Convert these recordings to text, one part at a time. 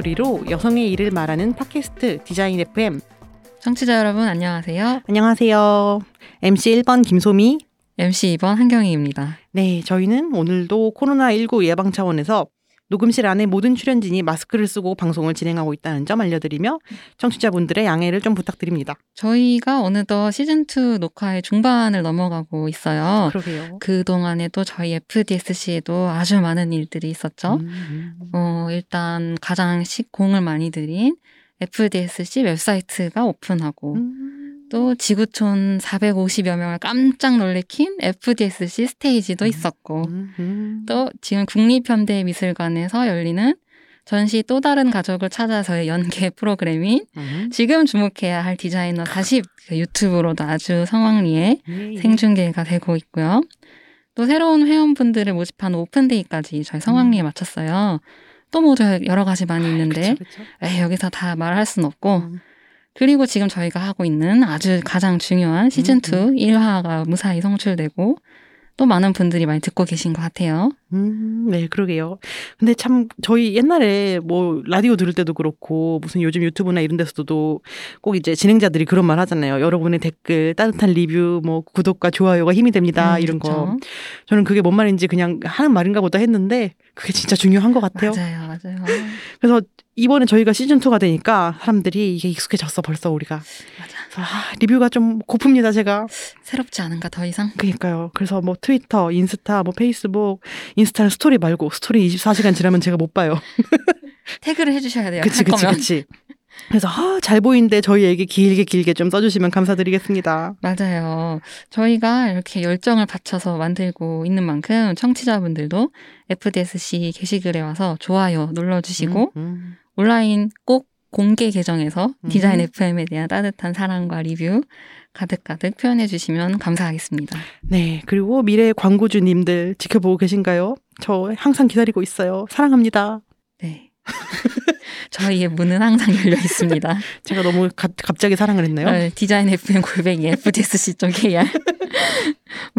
목소리로 여성의 일을 말하는 팟캐스트 디자인 FM. 청취자 여러분 안녕하세요. 안녕하세요. MC 1번 김소미, MC 2번 한경희입니다. 네, 저희는 오늘도 코로나19 예방 차원에서 녹음실 안에 모든 출연진이 마스크를 쓰고 방송을 진행하고 있다는 점 알려드리며 청취자분들의 양해를 좀 부탁드립니다. 저희가 어느덧 시즌2 녹화의 중반을 넘어가고 있어요. 그러게요. 그동안에도 저희 FDSC에도 아주 많은 일들이 있었죠. 음, 어, 일단 가장 시공을 많이 들인 FDSC 웹사이트가 오픈하고 음. 또 지구촌 450여 명을 깜짝 놀래킨 FDSC 스테이지도 음. 있었고 음, 음. 또 지금 국립현대미술관에서 열리는 전시 또 다른 가족을 찾아서의 연계 프로그램인 음. 지금 주목해야 할 디자이너 40 유튜브로도 아주 성황리에 예, 예. 생중계가 되고 있고요. 또 새로운 회원분들을 모집한 open day까지 저희 성황리에 마쳤어요. 또 모두 여러 가지 많이 있는데 그쵸, 그쵸. 에이, 여기서 다 말할 순 없고 음. 그리고 지금 저희가 하고 있는 아주 가장 중요한 음, 시즌2 1화가 무사히 성출되고 또 많은 분들이 많이 듣고 계신 것 같아요. 음, 네, 그러게요. 근데 참, 저희 옛날에 뭐, 라디오 들을 때도 그렇고, 무슨 요즘 유튜브나 이런 데서도 꼭 이제 진행자들이 그런 말 하잖아요. 여러분의 댓글, 따뜻한 리뷰, 뭐, 구독과 좋아요가 힘이 됩니다. 음, 이런 그쵸? 거. 저는 그게 뭔 말인지 그냥 하는 말인가 보다 했는데, 그게 진짜 중요한 것 같아요. 맞아요, 맞아요. 그래서 이번에 저희가 시즌 2가 되니까 사람들이 이게 익숙해졌어, 벌써 우리가. 맞아. 아, 리뷰가 좀 고픕니다, 제가. 새롭지 않은가 더 이상? 그니까요. 그래서 뭐 트위터, 인스타, 뭐 페이스북, 인스타는 스토리 말고 스토리 24시간 지나면 제가 못 봐요. 태그를 해주셔야 돼요. 그치, 할 그치. 그치. 그래서 아, 잘 보이는데 저희 얘기 길게 길게 좀 써주시면 감사드리겠습니다. 맞아요. 저희가 이렇게 열정을 바쳐서 만들고 있는 만큼 청취자분들도 FDSC 게시글에 와서 좋아요 눌러주시고 음, 음. 온라인 꼭 공개 계정에서 음. 디자인 FM에 대한 따뜻한 사랑과 리뷰 가득가득 표현해 주시면 감사하겠습니다. 네, 그리고 미래 광고주님들 지켜보고 계신가요? 저 항상 기다리고 있어요. 사랑합니다. 네. 저희의 문은 항상 열려 있습니다. 제가 너무 가- 갑자기 사랑을 했나요? 어, 디자인 FM 골뱅이 FDSC 쪽에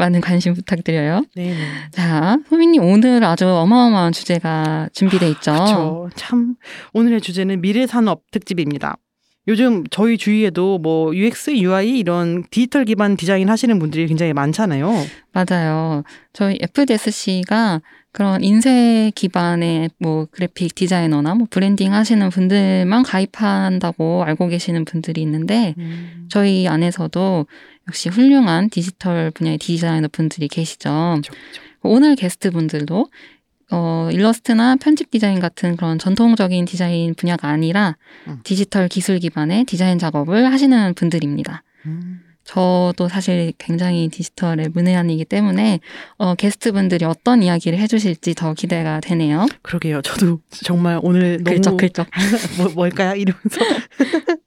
많은 관심 부탁드려요. 네, 네. 자, 소민님 오늘 아주 어마어마한 주제가 준비돼 있죠. 그렇죠. 참 오늘의 주제는 미래 산업 특집입니다. 요즘 저희 주위에도 뭐 UX, UI 이런 디지털 기반 디자인 하시는 분들이 굉장히 많잖아요. 맞아요. 저희 FDSC가 그런 인쇄 기반의 뭐 그래픽 디자이너나 뭐 브랜딩 하시는 분들만 가입한다고 알고 계시는 분들이 있는데 저희 안에서도 역시 훌륭한 디지털 분야의 디자이너 분들이 계시죠. 그렇죠, 그렇죠. 오늘 게스트 분들도 어, 일러스트나 편집 디자인 같은 그런 전통적인 디자인 분야가 아니라 음. 디지털 기술 기반의 디자인 작업을 하시는 분들입니다. 음. 저도 사실 굉장히 디지털에 문외한이기 때문에 어, 게스트 분들이 어떤 이야기를 해주실지 더 기대가 되네요. 그러게요. 저도 정말 오늘 너무 긁적긁적. 뭐, 뭘까요? 이러면서.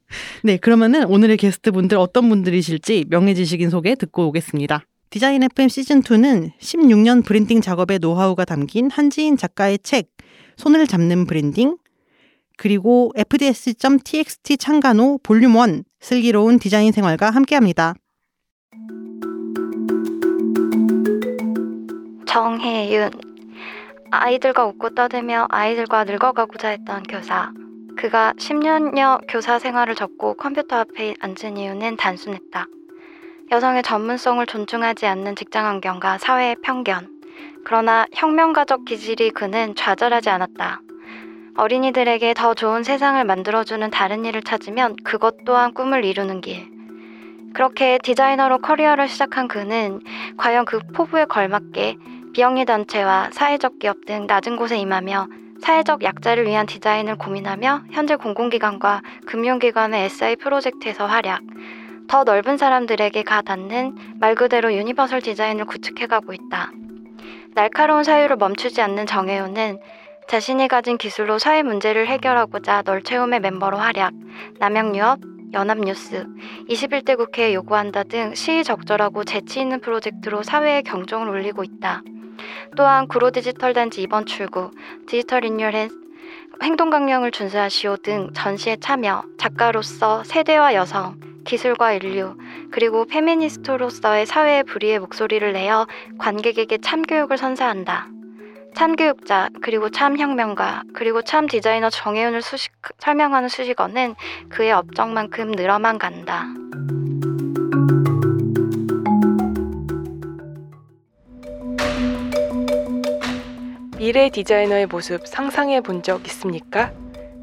네, 그러면은 오늘의 게스트 분들 어떤 분들이실지 명예지식인 소개 듣고 오겠습니다. 디자인 FM 시즌2는 16년 브랜딩 작업의 노하우가 담긴 한지인 작가의 책, 손을 잡는 브랜딩, 그리고 FDSC.txt 창간 호 볼륨 1 슬기로운 디자인 생활과 함께합니다. 정혜윤. 아이들과 웃고 떠들며 아이들과 늙어가고자 했던 교사. 그가 10년여 교사 생활을 접고 컴퓨터 앞에 앉은 이유는 단순했다. 여성의 전문성을 존중하지 않는 직장 환경과 사회의 편견. 그러나 혁명가적 기질이 그는 좌절하지 않았다. 어린이들에게 더 좋은 세상을 만들어주는 다른 일을 찾으면 그것 또한 꿈을 이루는 길. 그렇게 디자이너로 커리어를 시작한 그는 과연 그 포부에 걸맞게 비영리 단체와 사회적 기업 등 낮은 곳에 임하며 사회적 약자를 위한 디자인을 고민하며 현재 공공기관과 금융기관의 SI 프로젝트에서 활약, 더 넓은 사람들에게 가 닿는 말 그대로 universal 디자인을 구축해가고 있다. 날카로운 사유를 멈추지 않는 정혜윤은 자신이 가진 기술로 사회 문제를 해결하고자 널 채움의 멤버로 활약, 남양유업, 연합뉴스, 21대 국회에 요구한다 등 시의적절하고 재치 있는 프로젝트로 사회의 경종을 울리고 있다. 또한 구로 디지털 단지 이번 출구, 디지털 인율 행동 강령을 준수하시오 등 전시에 참여, 작가로서 세대와 여성, 기술과 인류, 그리고 페미니스트로서의 사회의 불의의 목소리를 내어 관객에게 참교육을 선사한다. 참교육자, 그리고 참혁명가, 그리고 참 디자이너 정혜윤을 수식, 설명하는 수식어는 그의 업적만큼 늘어만 간다. 미래 디자이너의 모습 상상해 본 적 있습니까?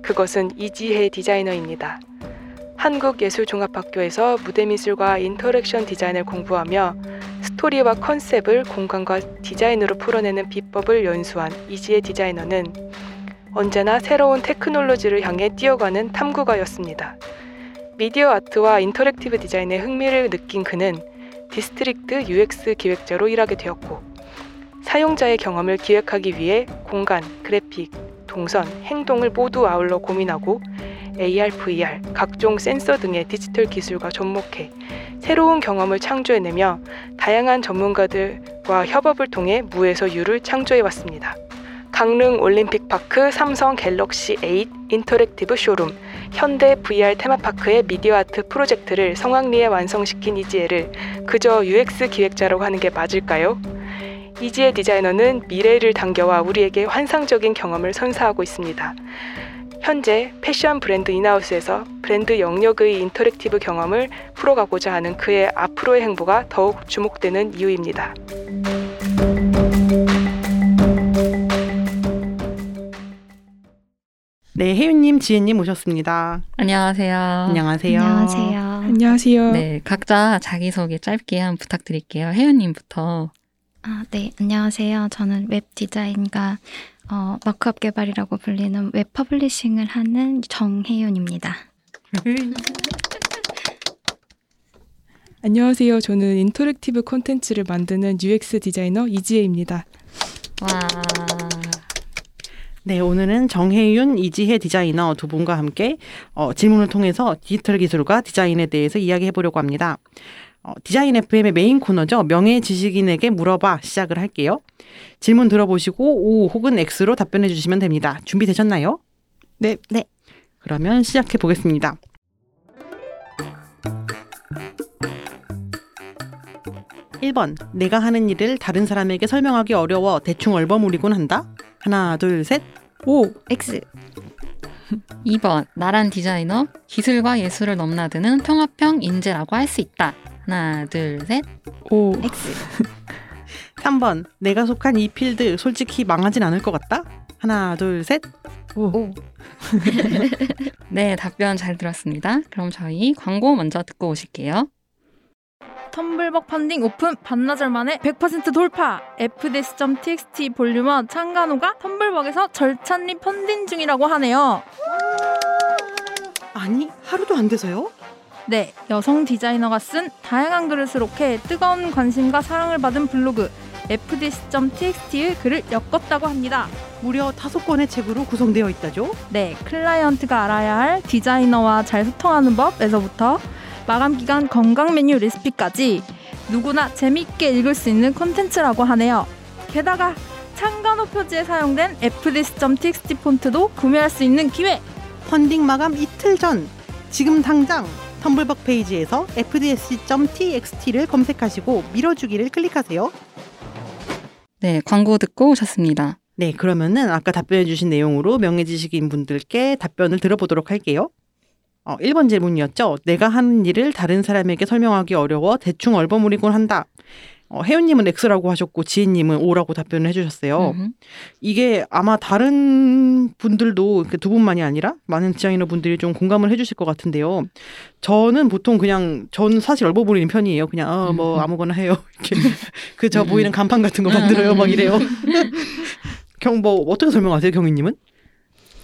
그것은 이지혜 디자이너입니다. 한국예술종합학교에서 무대미술과 interaction 디자인을 공부하며 스토리와 컨셉을 공간과 디자인으로 풀어내는 비법을 연수한 이지혜 디자이너는 언제나 새로운 테크놀로지를 향해 뛰어가는 탐구가였습니다. 미디어 아트와 interactive 디자인에 흥미를 느낀 그는 디스트릭트 UX 기획자로 일하게 되었고 사용자의 경험을 기획하기 위해 공간, 그래픽, 동선, 행동을 모두 아울러 고민하고 AR, VR, 각종 센서 등의 디지털 기술과 접목해 새로운 경험을 창조해내며 다양한 전문가들과 협업을 통해 무에서 유를 창조해 왔습니다. 강릉 올림픽 파크 삼성 갤럭시 8 interactive 쇼룸, 현대 VR 테마파크의 미디어 아트 프로젝트를 성황리에 완성시킨 이지혜를 그저 UX 기획자라고 하는 게 맞을까요? 이지혜 디자이너는 미래를 당겨와 우리에게 환상적인 경험을 선사하고 있습니다. 현재 패션 브랜드 in-house에서 브랜드 영역의 interactive 경험을 풀어가고자 하는 그의 앞으로의 행보가 더욱 주목되는 이유입니다. 네, 혜윤님, 지혜님 오셨습니다. 안녕하세요. 안녕하세요. 안녕하세요. 안녕하세요. 네, 각자 자기소개 짧게 한 부탁드릴게요. 혜윤님부터. 아, 네, 안녕하세요. 저는 웹 디자인과 어, markup 개발이라고 불리는 웹 publishing을 하는 정혜윤입니다. 안녕하세요. 저는 interactive 콘텐츠를 만드는 UX 디자이너 이지혜입니다. 와. 네, 오늘은 정혜윤, 이지혜 디자이너 두 분과 함께 어, 질문을 통해서 디지털 기술과 디자인에 대해서 이야기해 보려고 합니다. 어, 디자인 FM의 메인 코너죠. 명예 지식인에게 물어봐 시작을 할게요. 질문 들어보시고 O 혹은 X로 답변해 주시면 됩니다. 준비되셨나요? 네. 네. 그러면 시작해 보겠습니다. 1번. 내가 하는 일을 다른 사람에게 설명하기 어려워 대충 얼버무리곤 한다. 하나, 둘, 셋. O, X. 2번. 나란 디자이너, 기술과 예술을 넘나드는 통합형 인재라고 할 수 있다. 하나, 둘, 셋. O, X. 3번. 내가 속한 이 필드 솔직히 망하진 않을 것 같다. 하나, 둘, 셋. O. 네, 답변 잘 들었습니다. 그럼 저희 광고 먼저 듣고 오실게요. 텀블벅 펀딩 오픈 반나절 만에 100% 돌파 fds.txt volume one 창간호가 텀블벅에서 절찬리 펀딩 중이라고 하네요 아니, 하루도 안 돼서요? 네 여성 디자이너가 쓴 다양한 글을 수록해 뜨거운 관심과 사랑을 받은 블로그 fds.txt의 글을 엮었다고 합니다 무려 다섯 권의 책으로 구성되어 있다죠? 네 클라이언트가 알아야 할 디자이너와 잘 소통하는 법에서부터 마감 기간 건강 메뉴 레시피까지 누구나 재밌게 읽을 수 있는 콘텐츠라고 하네요. 게다가 창간호 표지에 사용된 fds.txt 폰트도 구매할 수 있는 기회. 펀딩 마감 이틀 전 지금 당장 텀블벅 페이지에서 fds.txt를 검색하시고 밀어주기를 클릭하세요. 네, 광고 듣고 오셨습니다. 네, 그러면은 아까 답변해 주신 내용으로 명예 지식인 분들께 답변을 들어보도록 할게요. 어, 1번 질문이었죠. 내가 하는 일을 다른 사람에게 설명하기 어려워 대충 얼버무리곤 한다. 어, 혜연님은 X라고 하셨고 지혜님은 O라고 답변을 해주셨어요. 음흠. 이게 아마 다른 분들도 두 분만이 아니라 많은 디자이너 분들이 좀 공감을 해주실 것 같은데요. 저는 보통 그냥 저는 사실 얼버무리는 편이에요. 그냥 어, 뭐 음. 아무거나 해요. 이렇게 그저 음. 보이는 간판 같은 거 만들어요. 막 이래요. 경 뭐 어떻게 설명하세요, 경희님은?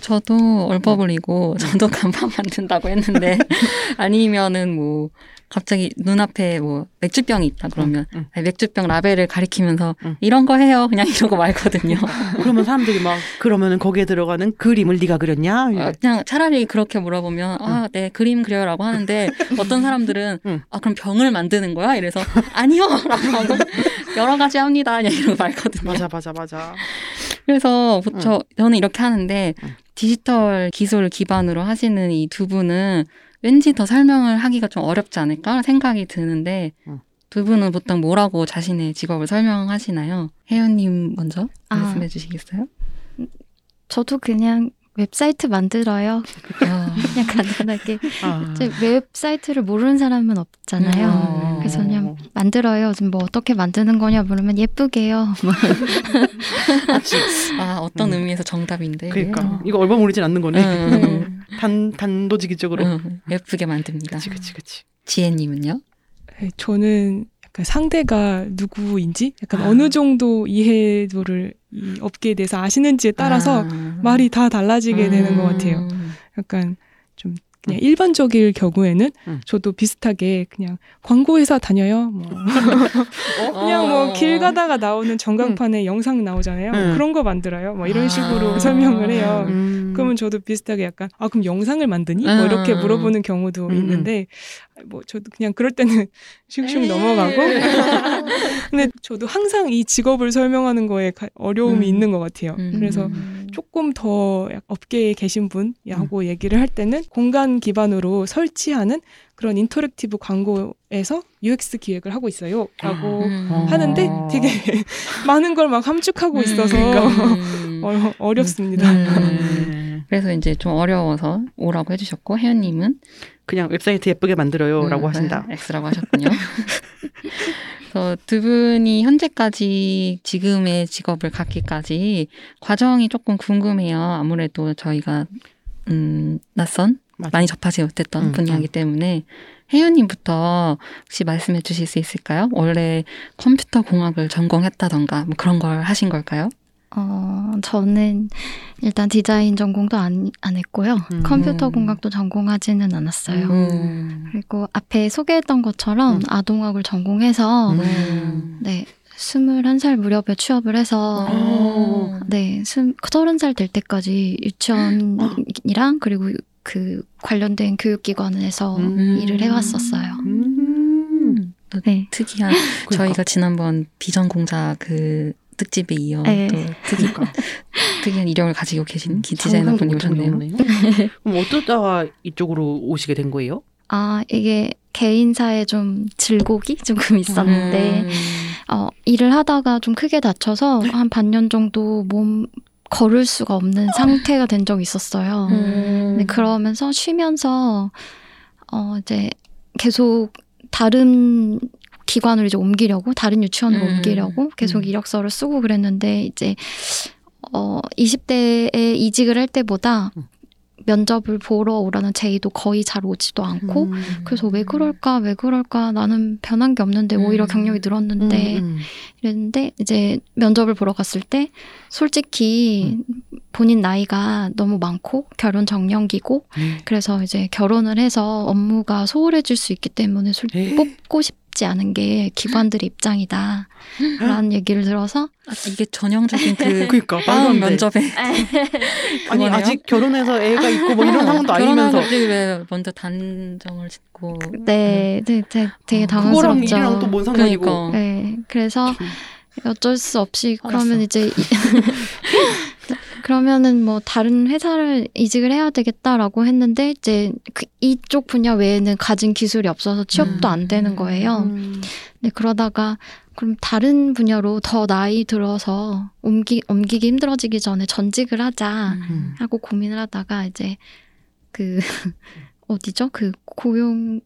저도 얼버무리고 저도 간판 만든다고 했는데 아니면은 뭐 갑자기 눈앞에 뭐 맥주병이 있다 그러면 응, 응. 맥주병 라벨을 가리키면서 응. 이런 거 해요 그냥 이러고 말거든요. 그러면 사람들이 막 그러면은 거기에 들어가는 그림을 네가 그렸냐? 어, 그냥 차라리 그렇게 물어보면 아, 네 그림 그려요라고 하는데 어떤 사람들은 응. 아 그럼 병을 만드는 거야? 이래서 아니요라고 하고 여러 가지 합니다. 그냥 이러고 말거든요. 맞아 맞아 맞아. 그래서 저 저는 이렇게 하는데 응. 디지털 기술 기반으로 하시는 이 두 분은 왠지 더 설명을 하기가 좀 어렵지 않을까 생각이 드는데 응. 두 분은 보통 뭐라고 자신의 직업을 설명하시나요? 혜연님 먼저 아. 말씀해 주시겠어요? 저도 그냥 웹사이트 만들어요. 아, 그냥 간단하게. 아. 웹사이트를 모르는 사람은 없잖아요. 음. 그래서 그냥 만들어요. 지금 뭐 어떻게 만드는 거냐 물으면 예쁘게요. 뭐 아, 어떤 음. 의미에서 정답인데. 그러니까 이거 얼버무리진 않는 거네. 음, 단 단도직입적으로. 음, 예쁘게 만듭니다. 그치 그치 그치. 지혜님은요? 네, 저는 상대가 누구인지 약간 아. 어느 정도 이해도를 이 업계에 대해서 아시는지에 따라서 아. 말이 다 달라지게 되는 것 같아요. 음. 약간 좀 그냥 일반적일 경우에는 음. 저도 비슷하게 그냥 광고회사 다녀요. 뭐 그냥 뭐 어. 길 가다가 나오는 전광판에 영상 나오잖아요. 음. 그런 거 만들어요. 뭐 이런 아. 식으로 설명을 해요. 음. 그러면 저도 비슷하게 약간 아 그럼 영상을 만드니? 뭐 음. 이렇게 물어보는 경우도 음. 있는데 뭐 저도 그냥 그럴 때는 슝슝 넘어가고 근데 저도 항상 이 직업을 설명하는 거에 가- 어려움이 음. 있는 것 같아요. 음. 그래서 조금 더 약- 업계에 계신 분하고 얘기를 할 때는 공간 기반으로 설치하는 그런 interactive 광고에서 UX 기획을 하고 있어요. 라고 음. 하는데 되게 많은 걸 막 함축하고 있어서 음. 어, 어렵습니다. 음. 음. 그래서 이제 좀 어려워서 오라고 해주셨고 혜연님은 그냥 웹사이트 예쁘게 만들어요라고 음, 하신다. 네, X라고 하셨군요. 그래서 두 분이 현재까지 지금의 직업을 갖기까지 과정이 조금 궁금해요. 아무래도 저희가 음, 낯선 맞아. 많이 접하지 못했던 음, 분야이기 때문에 혜연님부터 혹시 말씀해 주실 수 있을까요? 원래 컴퓨터 공학을 전공했다던가 뭐 그런 걸 하신 걸까요? 어, 저는 일단 디자인 전공도 안, 안 했고요. 음. 컴퓨터 공학도 전공하지는 않았어요. 음. 그리고 앞에 소개했던 것처럼 음. 아동학을 전공해서 음. 네, 21살 무렵에 취업을 해서 어. 네, 스, 30살 될 때까지 유치원이랑 그리고 그 관련된 교육기관에서 음. 일을 해왔었어요. 음. 또 네. 특이한 그러니까. 저희가 지난번 비전 공자 그 특집에 이어 네. 또 특이, 그러니까. 특이한 이력을 가지고 계신 기 디자이너 분이 오셨네요. 그럼 어쩌다가 이쪽으로 오시게 된 거예요? 아, 이게 개인사에 좀 질곡이 조금 있었는데, 음. 어, 일을 하다가 좀 크게 다쳐서 한 반년 정도 몸 걸을 수가 없는 상태가 된 적이 있었어요. 음. 네, 그러면서 쉬면서, 어, 이제 계속 다른 기관으로 이제 옮기려고, 다른 유치원으로 음. 옮기려고 계속 음. 이력서를 쓰고 그랬는데, 이제, 어, 20대에 이직을 할 때보다 음. 면접을 보러 오라는 제의도 거의 잘 오지도 않고, 음. 그래서 왜 그럴까, 왜 그럴까, 나는 변한 게 없는데, 오히려 음. 경력이 늘었는데, 음, 이랬는데, 이제 면접을 보러 갔을 때, 솔직히 본인 나이가 너무 많고, 결혼 정년기고, 음. 그래서 이제 결혼을 해서 업무가 소홀해질 수 있기 때문에 솔 에이. 뽑고 싶 지 않은 게 기관들의 입장이다. 라는 얘기를 들어서, 아, 이게 전형적인 그 그러니까 말도 다음. 면접에 아니? 아직 결혼해서 애가 있고 뭐 이런 상황도 아니면서 왜 먼저 단정을 짓고 네, 네, 네 되게 아, 그거랑 당황스럽죠. 일이랑 또 뭔 상관이고 그러니까. 네, 그래서 어쩔 수 없이 알았어. 그러면 이제 이- 그러면은 뭐 다른 회사를 이직을 해야 되겠다라고 했는데 이제 그 이쪽 분야 외에는 가진 기술이 없어서 취업도 음. 안 되는 거예요. 음. 네, 그러다가 그럼 다른 분야로 더 나이 들어서 옮기 옮기기 힘들어지기 전에 전직을 하자 음. 하고 고민을 하다가 이제 그 어디죠? 그 고용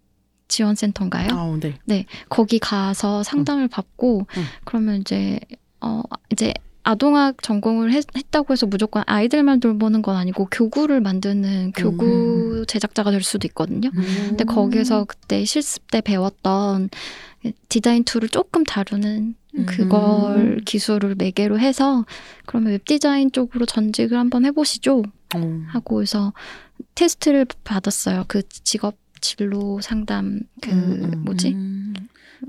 지원센터인가요? 아, 네. 거기 가서 상담을 받고 응. 그러면 이제 어 이제 아동학 전공을 했, 했다고 해서 무조건 아이들만 돌보는 건 아니고 교구를 만드는 교구 제작자가 될 수도 있거든요. 근데 거기서 그때 실습 때 배웠던 디자인 tool을 조금 다루는 음. 그걸 기술을 매개로 해서 그러면 웹 디자인 쪽으로 전직을 한번 해보시죠. 어. 하고 해서 테스트를 받았어요. 그 직업 진로 상담 그 음, 음. 뭐지? 음.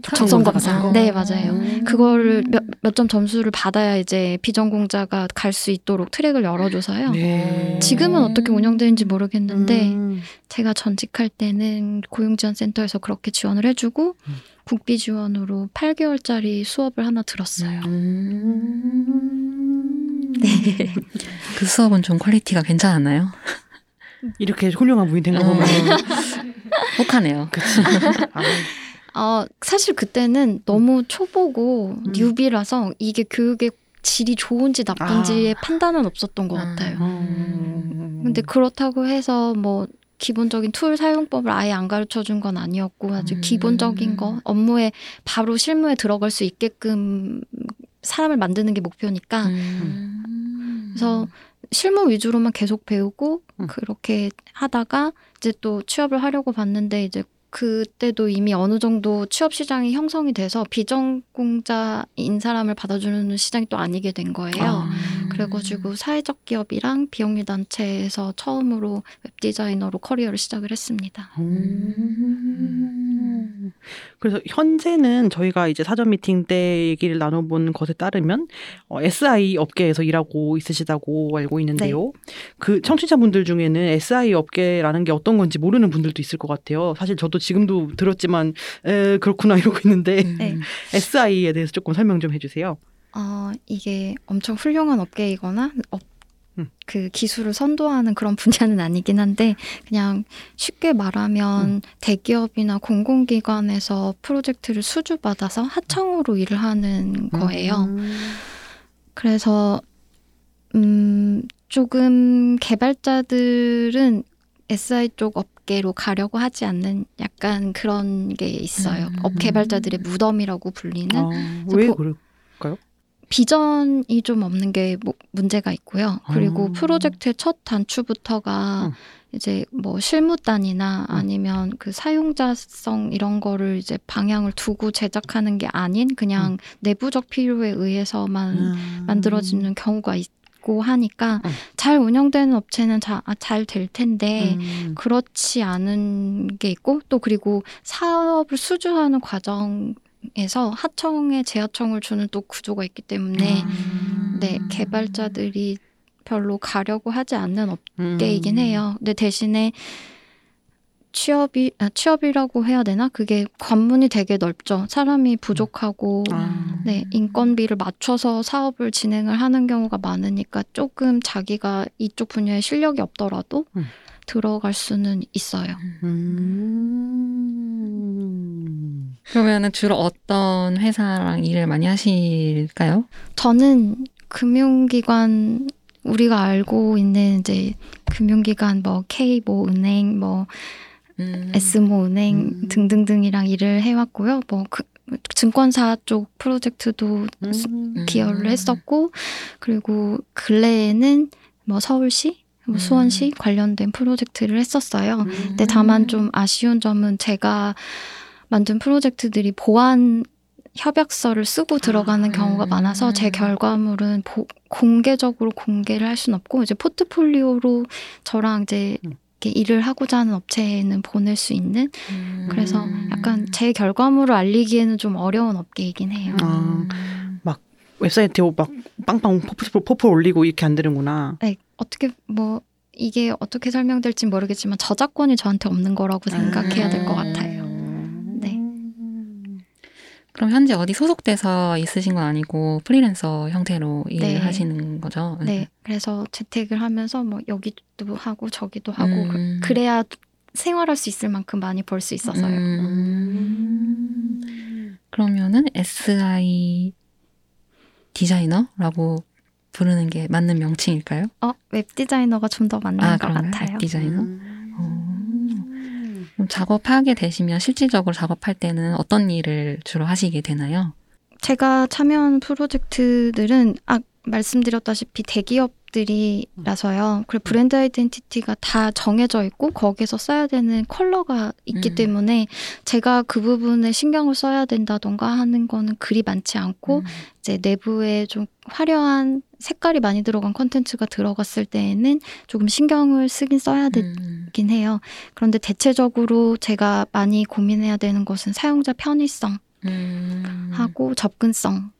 적성 검사. 같은 거? 네, 맞아요. 음. 그거를 몇 점 점수를 받아야 이제 비전공자가 갈 수 있도록 트랙을 열어줘서요. 네. 지금은 어떻게 운영되는지 모르겠는데 음. 제가 전직할 때는 고용지원센터에서 그렇게 지원을 해주고 음. 국비 지원으로 8개월짜리 수업을 하나 들었어요. 음. 네. 그 수업은 좀 quality가 괜찮았나요? 이렇게 훌륭한 분이 된 거 보면 어. 혹하네요. 그치. 아, 어, 사실 그때는 너무 초보고 음. newbie라서 이게 교육의 질이 좋은지 나쁜지의 판단은 없었던 것 같아요. 음. 근데 그렇다고 해서 뭐 기본적인 툴 사용법을 아예 안 가르쳐 준 건 아니었고 아주 음. 기본적인 거 업무에 바로 실무에 들어갈 수 있게끔 사람을 만드는 게 목표니까 음. 그래서 실무 위주로만 계속 배우고 음. 그렇게 하다가 이제 또 취업을 하려고 봤는데 이제 그때도 이미 어느 정도 취업 시장이 형성이 돼서 비전공자인 사람을 받아주는 시장이 또 아니게 된 거예요. 아. 그래가지고 사회적 기업이랑 비영리 단체에서 처음으로 웹 디자이너로 career를 시작을 했습니다. 음. 그래서 현재는 저희가 이제 사전 미팅 때 얘기를 나눠본 것에 따르면 어, SI 업계에서 일하고 있으시다고 알고 있는데요. 그 청취자분들 중에는 SI 업계라는 게 어떤 건지 모르는 분들도 있을 것 같아요. 사실 저도 지금도 들었지만 에, 그렇구나 이러고 있는데 네. SI에 대해서 조금 설명 좀 해주세요. 어, 이게 엄청 훌륭한 업계이거나 업, 음. 그 기술을 선도하는 그런 분야는 아니긴 한데 그냥 쉽게 말하면 음. 대기업이나 공공기관에서 프로젝트를 수주받아서 하청으로 일을 하는 거예요. 음. 그래서 음, 조금 개발자들은 SI 쪽 업계로 가려고 하지 않는 약간 그런 게 있어요. 음. 업 개발자들의 무덤이라고 불리는 아, 왜 보- 그래? 비전이 좀 없는 게 뭐- 문제가 있고요. 그리고 아. 프로젝트의 첫 단추부터가 음. 이제 뭐 실무단이나 음. 아니면 그 사용자성 이런 거를 이제 방향을 두고 제작하는 게 아닌 그냥 내부적 필요에 의해서만 음. 만들어지는 경우가 있 고 하니까 음. 잘 운영되는 업체는 아, 잘될 텐데 음. 그렇지 않은 게 있고 또 그리고 사업을 수주하는 과정 에서 하청에 재하청을 주는 또 구조가 있기 때문에 음. 네 개발자들이 별로 가려고 하지 않는 음. 업계이긴 해요. 근데 대신에 취업이 아, 취업이라고 해야 되나 그게 관문이 되게 넓죠. 사람이 부족하고 아. 네, 인건비를 맞춰서 사업을 진행을 하는 경우가 많으니까 조금 자기가 이쪽 분야에 실력이 없더라도 음. 들어갈 수는 있어요. 음. 그러면은 주로 어떤 회사랑 일을 많이 하실까요? 저는 금융기관 우리가 알고 있는 이제 금융기관 뭐 K 뭐 은행 뭐 음. S모 은행 음. 등등등이랑 일을 해왔고요. 뭐 그, 증권사 쪽 프로젝트도 음. 기여를 했었고 그리고 근래에는 뭐 서울시, 뭐 음. 수원시 관련된 프로젝트를 했었어요. 음. 근데 다만 좀 아쉬운 점은 제가 만든 프로젝트들이 보안 협약서를 쓰고 들어가는 아, 경우가 음. 많아서 제 결과물은 보- 공개적으로 공개를 할 수는 없고 이제 포트폴리오로 저랑 이제 음. 이렇게 일을 하고자 하는 업체에는 보낼 수 있는 음. 그래서 약간 제 결과물을 알리기에는 좀 어려운 업계이긴 해요. 아. 웹사이트에 막 빵빵 포폴, 포폴 올리고 이렇게 안 되는구나. 네, 어떻게 뭐 이게 어떻게 설명될지 모르겠지만 저작권이 저한테 없는 거라고 생각해야 될 것 같아요. 네. 그럼 현재 어디 소속돼서 있으신 건 아니고 프리랜서 형태로 일을 네. 하시는 거죠? 네, 그래서 재택을 하면서 뭐 여기도 하고 저기도 하고 음. 그, 래야 생활할 수 있을 만큼 많이 벌 수 있어서요. 음. 그러면은 SI 디자이너라고 부르는 게 맞는 명칭일까요? 어, 웹 디자이너가 좀 더 맞는 아, 것 그런가요? 같아요. 웹 디자이너? 음. 그럼 작업하게 되시면 실질적으로 작업할 때는 어떤 일을 주로 하시게 되나요? 제가 참여한 프로젝트들은 아 말씀드렸다시피 대기업들이라서요. 그리고 브랜드 아이덴티티가 다 정해져 있고 거기서 써야 되는 컬러가 있기 음. 때문에 제가 그 부분에 신경을 써야 된다던가 하는 거는 그리 많지 않고 음. 이제 내부에 좀 화려한 색깔이 많이 들어간 콘텐츠가 들어갔을 때에는 조금 신경을 쓰긴 써야 음. 되긴 해요. 그런데 대체적으로 제가 많이 고민해야 되는 것은 사용자 편의성 음. 하고 접근성.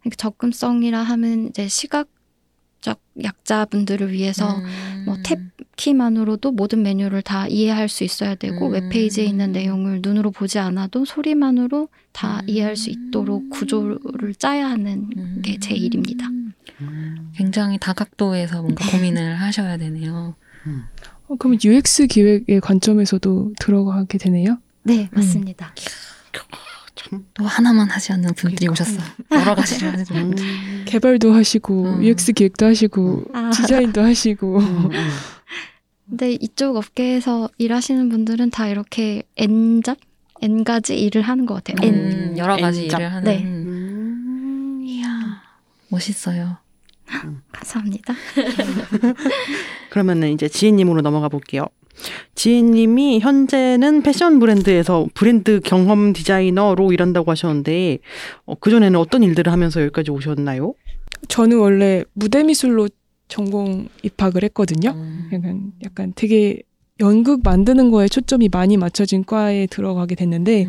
그러니까 접근성이라 하면 이제 시각적 약자분들을 위해서 음. 뭐 탭 키만으로도 모든 메뉴를 다 이해할 수 있어야 되고 음. 웹페이지에 있는 내용을 눈으로 보지 않아도 소리만으로 다 음. 이해할 수 있도록 구조를 짜야 하는 게 제 일입니다. 음. 굉장히 다각도에서 뭔가 고민을 하셔야 되네요. 어, 그러면 UX 기획의 관점에서도 들어가게 되네요. 네, 맞습니다. 참. 또 하나만 하지 않는 분들이 그러니까. 오셨어요. 여러 가지를 하는 음. 분들. 개발도 하시고 음. UX 기획도 하시고 아, 디자인도 하시고 음, 음. 근데 이쪽 업계에서 일하시는 분들은 다 이렇게 N잡? N가지 일을 하는 것 같아요. N. 음, 여러 가지 N잡. 일을 하는. 네. 음. 이야, 멋있어요. 감사합니다. 그러면은 이제 지혜님으로 넘어가 볼게요. 지혜님이 현재는 패션 브랜드에서 브랜드 경험 디자이너로 일한다고 하셨는데 어, 그 전에는 어떤 일들을 하면서 여기까지 오셨나요? 저는 원래 무대 미술로 전공 입학을 했거든요. 음. 약간 약간 되게 연극 만드는 거에 초점이 많이 맞춰진 과에 들어가게 됐는데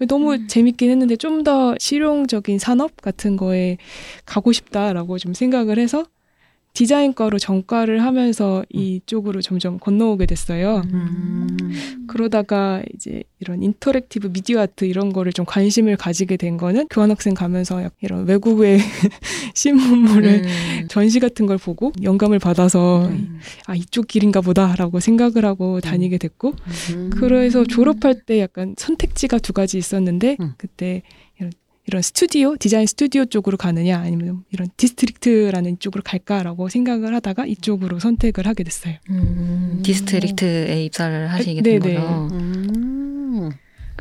음. 너무 재밌긴 했는데 좀 더 실용적인 산업 같은 거에 가고 싶다라고 좀 생각을 해서 디자인과로 전과를 하면서 이쪽으로 점점 건너오게 됐어요. 음. 그러다가 이제 이런 interactive 미디어 아트 이런 거를 좀 관심을 가지게 된 거는 교환학생 가면서 약- 이런 외국의 신문물을 음. 전시 같은 걸 보고 영감을 받아서 음. 아 이쪽 길인가 보다라고 생각을 하고 다니게 됐고 음. 그래서 졸업할 때 약간 선택지가 두 가지 있었는데 음. 그때 이런, 스튜디오 디자인 스튜디오 쪽으로 가느냐 아니면 이런 디스트릭트라는 쪽으로 갈까라고 생각을 하다가 이쪽으로 선택을 하게 됐어요. 음, 디스트릭트에 입사를 하시게 네네. 된 거죠. 음.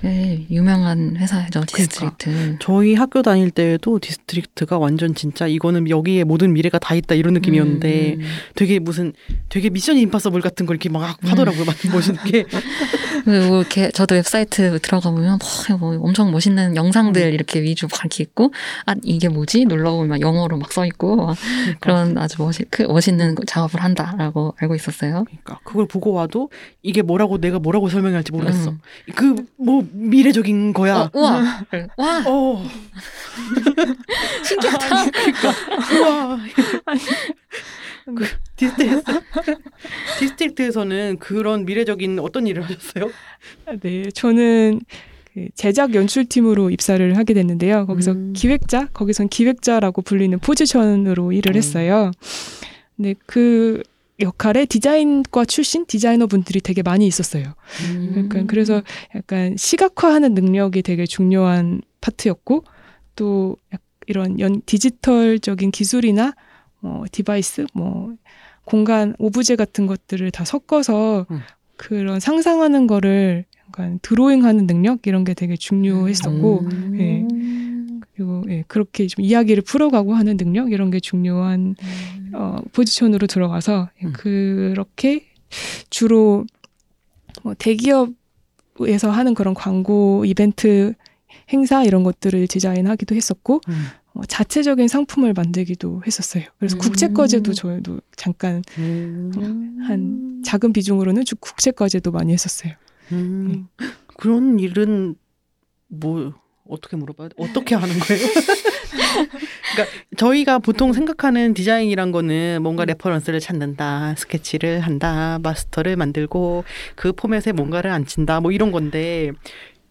꽤 유명한 회사죠, 그러니까. 디스트릭트. 저희 학교 다닐 때에도 디스트릭트가 완전 진짜 이거는 여기에 모든 미래가 다 있다 이런 느낌이었는데 음. 되게 무슨 되게 미션 임파서블 같은 걸 이렇게 막 하더라고요. 막 멋있게. 그리고 이렇게 저도 웹사이트 들어가 보면 뭐, 뭐 엄청 멋있는 영상들 음. 이렇게 위주 막 이렇게 있고 아 이게 뭐지 눌러 보면 막 영어로 막 써 있고 막 그런 아주 멋있 그 멋있는 작업을 한다라고 알고 있었어요. 그러니까 그걸 보고 와도 이게 뭐라고 내가 뭐라고 설명할지 모르겠어. 음. 그뭐 미래적인 거야. 어, 우와 와 어. 신기하다. 그러니까 우와. 그 디스트릭트 디스트릭트에서는 그런 미래적인 어떤 일을 하셨어요? 아, 네, 저는 그 제작 연출팀으로 입사를 하게 됐는데요. 거기서 음. 기획자, 거기선 기획자라고 불리는 포지션으로 일을 음. 했어요. 근데 그 역할에 디자인과 출신 디자이너 분들이 되게 많이 있었어요. 음. 그러니까 그래서 약간 시각화하는 능력이 되게 중요한 파트였고 또 약- 이런 연 디지털적인 기술이나 뭐 device 뭐 공간 오브제 같은 것들을 다 섞어서 음. 그런 상상하는 거를 약간 드로잉하는 능력 이런 게 되게 중요했었고 음. 예. 그리고 예, 그렇게 좀 이야기를 풀어가고 하는 능력 이런 게 중요한 어, 포지션으로 들어가서 예, 음. 그렇게 주로 뭐 대기업에서 하는 그런 광고 이벤트 행사 이런 것들을 디자인하기도 했었고 음. 어, 자체적인 상품을 만들기도 했었어요. 그래서 음. 국책 과제도 저희도 잠깐 음. 한 작은 비중으로는 주- 국책 과제도 많이 했었어요. 음. 그런 일은 뭐 어떻게 물어봐야 돼? 어떻게 하는 거예요? 그러니까 저희가 보통 생각하는 디자인이란 거는 뭔가 reference를 찾는다, 스케치를 한다, 마스터를 만들고 그 포맷에 뭔가를 앉힌다, 뭐 이런 건데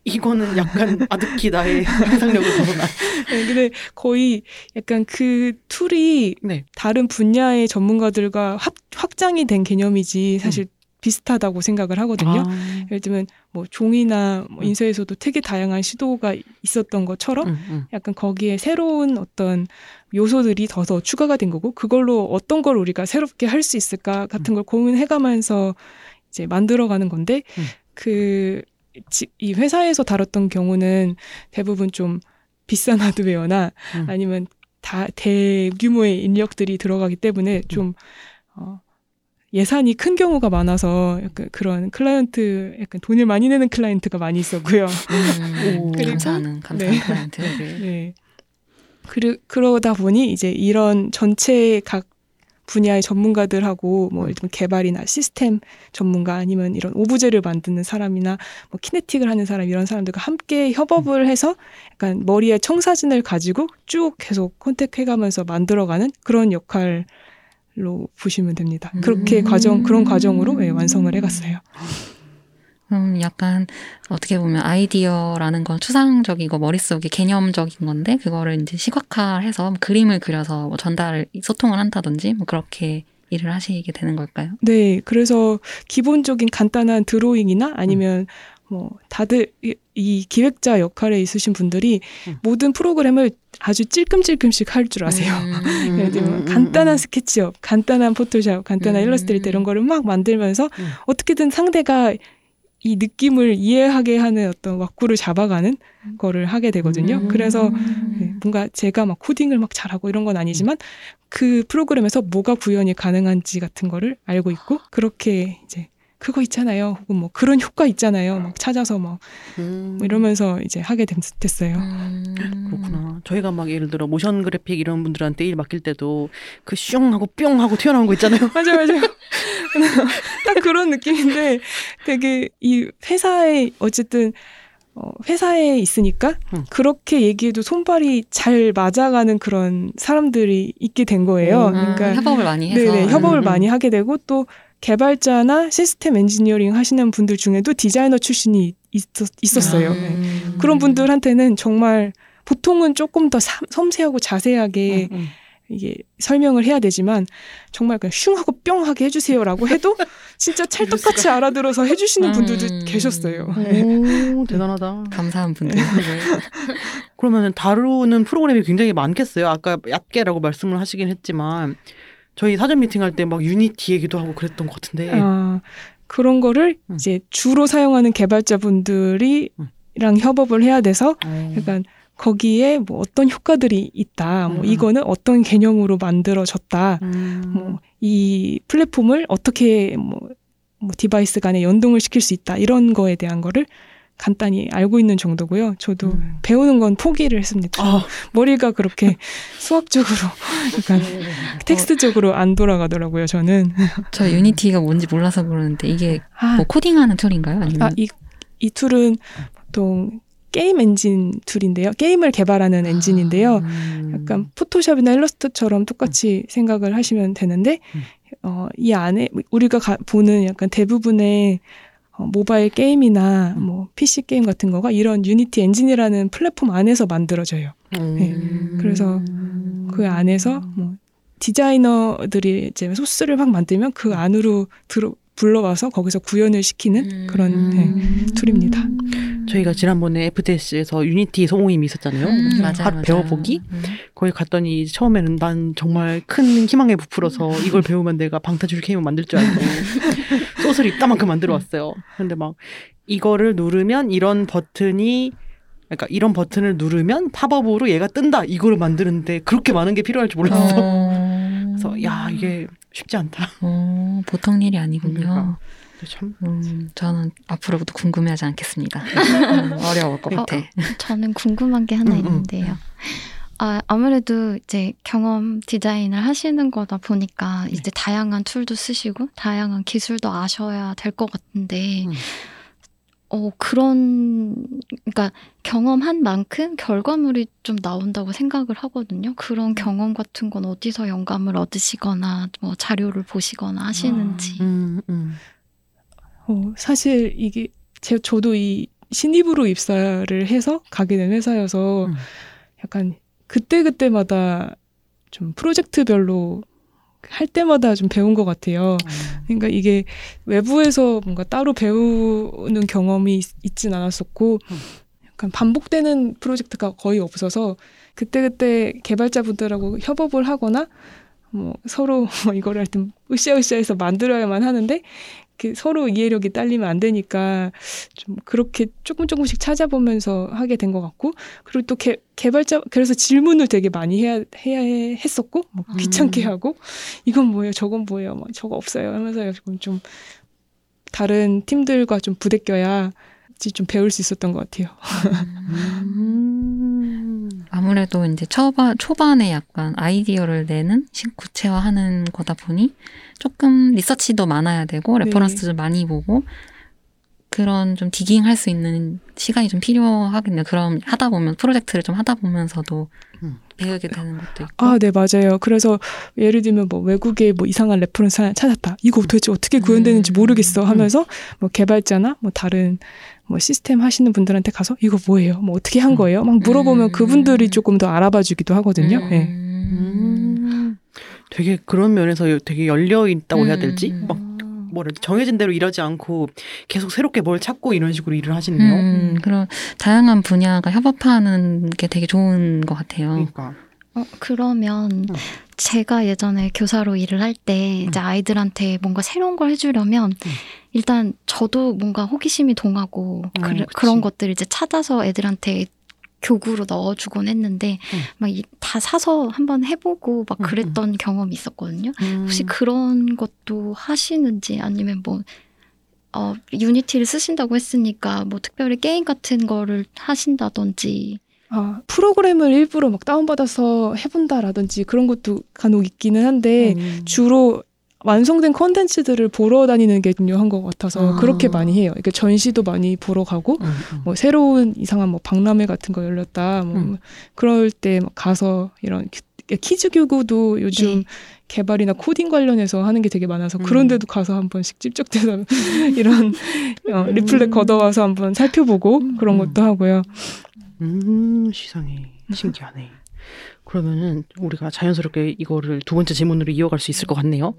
이거는 약간 아득히 나의 상상력을 벗어나. 네, 근데 거의 약간 그 tool이 네. 다른 분야의 전문가들과 합, 확장이 된 개념이지 사실 비슷하다고 생각을 하거든요. 아. 예를 들면 뭐 종이나 뭐 음. 인쇄에서도 되게 다양한 시도가 있었던 것처럼 음, 음. 약간 거기에 새로운 어떤 요소들이 더 더 추가가 된 거고 그걸로 어떤 걸 우리가 새롭게 할 수 있을까 같은 걸 고민해가면서 이제 만들어가는 건데 음. 그이 회사에서 다뤘던 경우는 대부분 좀 비싼 하드웨어나 음. 아니면 다 대규모의 인력들이 들어가기 때문에 좀 어, 예산이 큰 경우가 많아서 약간 그런 클라이언트 약간 돈을 많이 내는 클라이언트가 많이 있었고요. 음, 오. 그리고- 감사하는 감사한 네. 클라이언트. 네. 그러, 그러다 보니 이제 이런 전체 각 분야의 전문가들하고 뭐 예를 들면 개발이나 시스템 전문가 아니면 이런 오브제를 만드는 사람이나 뭐 키네틱을 하는 사람 이런 사람들과 함께 협업을 해서 약간 머리에 청사진을 가지고 쭉 계속 컨택해가면서 만들어가는 그런 역할 로 보시면 됩니다. 그렇게 음. 과정 그런 과정으로 예, 완성을 해갔어요. 그럼 약간 어떻게 보면 아이디어라는 건 추상적이고 머릿속에 개념적인 건데 그거를 이제 시각화해서 뭐 그림을 그려서 뭐 전달 소통을 한다든지 뭐 그렇게 일을 하시게 되는 걸까요? 네, 그래서 기본적인 간단한 드로잉이나 아니면 뭐 다들 이, 이 기획자 역할에 있으신 분들이 음. 모든 프로그램을 아주 찔끔찔끔씩 할 줄 아세요. 음. 예를 들면 음, 음, 간단한 음. 스케치업, 간단한 포토샵, 간단한 음. 일러스트레이터 이런 거를 막 만들면서 음. 어떻게든 상대가 이 느낌을 이해하게 하는 어떤 왁구를 잡아가는 거를 하게 되거든요. 음. 그래서 음. 네, 뭔가 제가 막 코딩을 막 잘하고 이런 건 아니지만 그 프로그램에서 뭐가 구현이 가능한지 같은 거를 알고 있고 그렇게 이제 그거 있잖아요. 혹은 뭐 그런 효과 있잖아요. 막 찾아서 막 음. 뭐 이러면서 이제 하게 됐, 됐어요. 음. 그렇구나. 저희가 막 예를 들어 모션 그래픽 이런 분들한테 일 맡길 때도 그 슝 하고 뿅 하고 튀어나온 거 있잖아요. 맞아 맞아. 딱 그런 느낌인데 되게 이 회사에 어쨌든 어, 회사에 있으니까 음. 그렇게 얘기해도 손발이 잘 맞아가는 그런 사람들이 있게 된 거예요. 음. 아, 그러니까 협업을 많이 해서 네네, 협업을 음, 음. 많이 하게 되고 또 개발자나 시스템 엔지니어링 하시는 분들 중에도 디자이너 출신이 있었, 어요 네. 음. 그런 분들한테는 정말 보통은 조금 더 삼- 섬세하고 자세하게 음, 음. 이게 설명을 해야 되지만 정말 그냥 슝 하고 뿅 하게 해주세요라고 해도 진짜 찰떡같이 알아들어서 해주시는 분들도 음. 계셨어요. 오 대단하다. 감사한 분들. 네. 그러면 다루는 프로그램이 굉장히 많겠어요. 아까 얕게라고 말씀을 하시긴 했지만 저희 사전 미팅할 때 막 유니티 얘기도 하고 그랬던 것 같은데. 아, 그런 거를 음. 이제 주로 사용하는 개발자분들이 음. 랑 협업을 해야 돼서 어. 약간 거기에 뭐 어떤 효과들이 있다. 뭐 음. 이거는 어떤 개념으로 만들어졌다. 음. 뭐이 플랫폼을 어떻게 뭐, 뭐 device 간에 연동을 시킬 수 있다. 이런 거에 대한 거를 간단히 알고 있는 정도고요. 저도 음. 배우는 건 포기를 했습니다. 아. 머리가 그렇게 수학적으로 약간 텍스트적으로 안 돌아가더라고요. 저는. 저 유니티가 뭔지 몰라서 그러는데 이게 아, 뭐 코딩하는 tool인가요? 아니면 아, 이, 이 tool은 보통 게임 엔진 tool인데요. 게임을 개발하는 엔진인데요. 음. 약간 포토샵이나 일러스트처럼 똑같이 생각을 하시면 되는데, 음. 어, 이 안에 우리가 가- 보는 약간 대부분의 어, 모바일 게임이나 음. 뭐 PC 게임 같은 거가 이런 유니티 엔진이라는 플랫폼 안에서 만들어져요. 네. 음. 그래서 그 안에서 뭐 디자이너들이 이제 소스를 막 만들면 그 안으로 들어 불러와서 거기서 구현을 시키는 음. 그런 네, tool입니다. 저희가 지난번에 FDSC에서 유니티 소모임이 있었잖아요. 음, 맞아요, 핫 맞아요. 배워보기. 음. 거기 갔더니 처음에는 난 정말 큰 희망에 부풀어서 이걸 배우면 내가 방탈출 게임을 만들 줄 알고 소스를 이따만큼 만들어 왔어요. 근데 막 이거를 누르면 이런 버튼이 그러니까 이런 버튼을 누르면 팝업으로 얘가 뜬다. 이거를 만드는데 그렇게 많은 게 필요할 줄 몰랐어. 어. 그래서 야 이게 쉽지 않다. 어, 보통 일이 아니군요. 그러니까. 참 음, 저는 앞으로도 궁금해하지 않겠습니다. 음, 어려울 것 어, 같아. 저는 궁금한 게 하나 음, 음. 있는데요. 아, 아무래도 이제 경험 디자인을 하시는 거다 보니까 이제 다양한 툴도 쓰시고 다양한 기술도 아셔야 될 것 같은데, 음. 어, 그런, 그러니까 경험한 만큼 결과물이 좀 나온다고 생각을 하거든요. 그런 경험 같은 건 어디서 영감을 얻으시거나 뭐 자료를 보시거나 하시는지. 음, 음. 어, 사실 이게 제 저도 이 신입으로 입사를 해서 가게 된 회사여서 음. 약간 그때 그때마다 좀 프로젝트별로 할 때마다 좀 배운 것 같아요. 그러니까 이게 외부에서 뭔가 따로 배우는 경험이 있, 있진 않았었고 음. 약간 반복되는 프로젝트가 거의 없어서 그때그때 개발자분들하고 협업을 하거나 뭐 서로 뭐 이거를 하여튼 으쌰으쌰해서 만들어야만 하는데 서로 이해력이 딸리면 안 되니까 좀 그렇게 조금 조금씩 찾아보면서 하게 된 것 같고 그리고 또 개, 개발자 그래서 질문을 되게 많이 해야 해야 했었고 뭐 귀찮게 음. 하고 이건 뭐예요 저건 뭐예요 뭐 저거 없어요 하면서 조금 좀 다른 팀들과 좀 부대껴야 좀 배울 수 있었던 것 같아요. 음. 아무래도 이제 초반, 초반에 약간 아이디어를 내는 식 구체화하는 거다 보니 조금 리서치도 많아야 되고 네. reference도 많이 보고 그런 좀 digging 할 수 있는 시간이 좀 필요하겠네요. 그럼 하다 보면 프로젝트를 좀 하다 보면서도 음. 배우게 되는 것도 있고. 아, 네, 맞아요. 그래서 예를 들면 뭐 외국에 뭐 이상한 reference 찾았다. 이거 도대체 어떻게 구현되는지 음. 모르겠어 하면서 뭐 개발자나 뭐 다른 뭐 시스템 하시는 분들한테 가서 이거 뭐예요? 뭐 어떻게 한 음. 거예요? 막 물어보면 음. 그분들이 조금 더 알아봐 주기도 하거든요. 음. 네. 음. 되게 그런 면에서 되게 열려 있다고 해야 될지 음. 막 뭐라 정해진 대로 일하지 않고 계속 새롭게 뭘 찾고 이런 식으로 일을 하시네요. 음, 그런 다양한 분야가 협업하는 게 되게 좋은 것 같아요. 그러니까 어, 그러면 음. 제가 예전에 교사로 일을 할때 이제 아이들한테 뭔가 새로운 걸 해주려면 음. 일단 저도 뭔가 호기심이 동하고 어, 그. 그런 것들을 이제 찾아서 애들한테 교구로 넣어주곤 했는데 음. 막다 사서 한번 해보고 막 음, 그랬던 경험이 있었거든요. 음. 혹시 그런 것도 하시는지 아니면 뭐 어, 유니티를 쓰신다고 했으니까 뭐 특별히 게임 같은 거를 하신다든지 아, 프로그램을 일부러 막 다운받아서 해본다라든지 그런 것도 간혹 있기는 한데 음. 주로 완성된 컨텐츠들을 보러 다니는 게 중요한 것 같아서 아. 그렇게 많이 해요. 그러니까 전시도 많이 보러 가고 음, 음. 뭐 새로운 이상한 뭐 박람회 같은 거 열렸다. 뭐 음. 그럴 때막 가서 이런 키- kids 교구도 요즘 네. 개발이나 코딩 관련해서 하는 게 되게 많아서 음. 그런 데도 가서 한 번씩 찝쩍대서 이런 어, 리플렛 걷어와서 한번 살펴보고 그런 음. 것도 하고요. 음, 시상이 신기하네. 그러면은 우리가 자연스럽게 이거를 두 번째 질문으로 이어갈 수 있을 것 같네요.